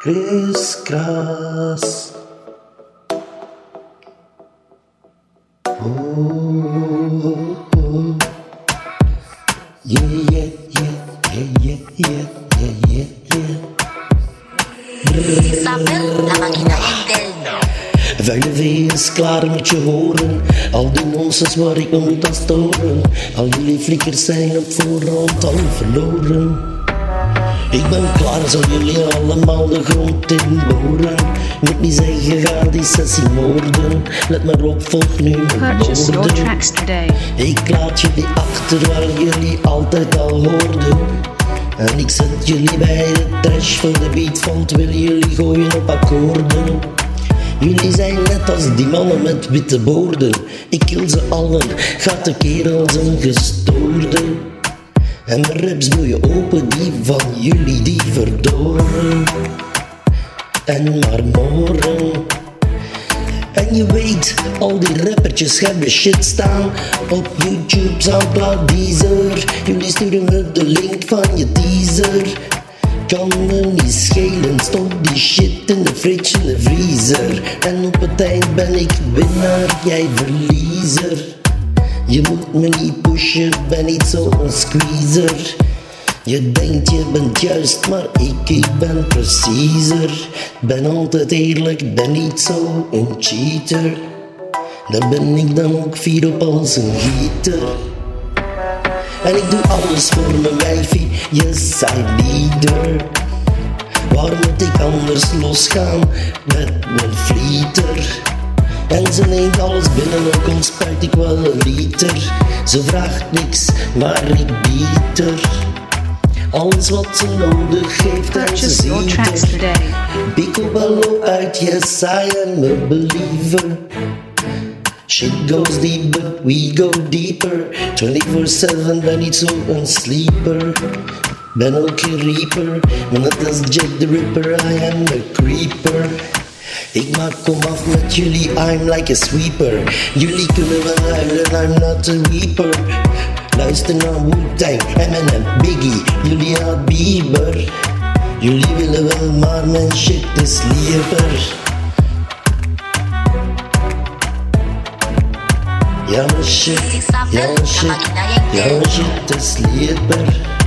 kriskras. Oh, oh, oh. Yeah, yeah, yeah, yeah, yeah, yeah, yeah, yeah. Isabel, la máquina de Vele is klaar, moet je horen. Al die nonsens waar ik me moet aan storen. Al jullie flikkers zijn op voorhand al verloren. Ik ben klaar, zal jullie allemaal de grond in boren. Moet niet zeggen, ga die sessie moorden. Let maar op, volg nu Purchase your woorden. tracks today. Ik laat jullie achter waar jullie altijd al hoorden. En ik zet jullie bij de trash van de beat valt. Willen jullie gooien op akkoorden? Jullie zijn net als die mannen met witte boorden. Ik kill ze allen, gaat de kerel als een gestoorde. En mijn raps boeien open, die van jullie die verdoren. En maar morgen. En je weet, al die rappertjes hebben shit staan Op YouTube, Soundcloud, Deezer Jullie sturen me de link van je teaser Kan me niet schelen, stop die shit in de fridge in de vriezer En op het eind ben ik winnaar, jij verliezer Je moet me niet pushen, ben niet zo'n squeezer je denkt je bent juist, maar ik, ik ben preciezer. Ben altijd eerlijk, ben niet zo een cheater. Dan ben ik dan ook vier op als een gieter. En ik doe alles voor mijn wijfie, yes I need her. Waar moet ik anders losgaan met mijn flieter? En ze neemt alles binnen, ook al spuit ik wel een liter. Ze vraagt niks, maar ik bied er. Alles wat ze nodig heeft en ze your ziet tracks er. today. Picobello uit, yes I am a believer. Shit goes deep, but we go deeper. 24-7 ben niet zo'n sleeper. Ben ook een reaper, maar net als Jack the Ripper, I am a creeper. Ik maak kom af met jullie, I'm like a sweeper. Jullie kunnen wel huilen, I'm not a weeper. Luister naar Wu-Tang, Eminem, Biggie, jullie Bieber. Jullie willen wel, maar mijn shit is liever. Ja, mijn shit, ja, mijn shit, ja, mijn shit is liever.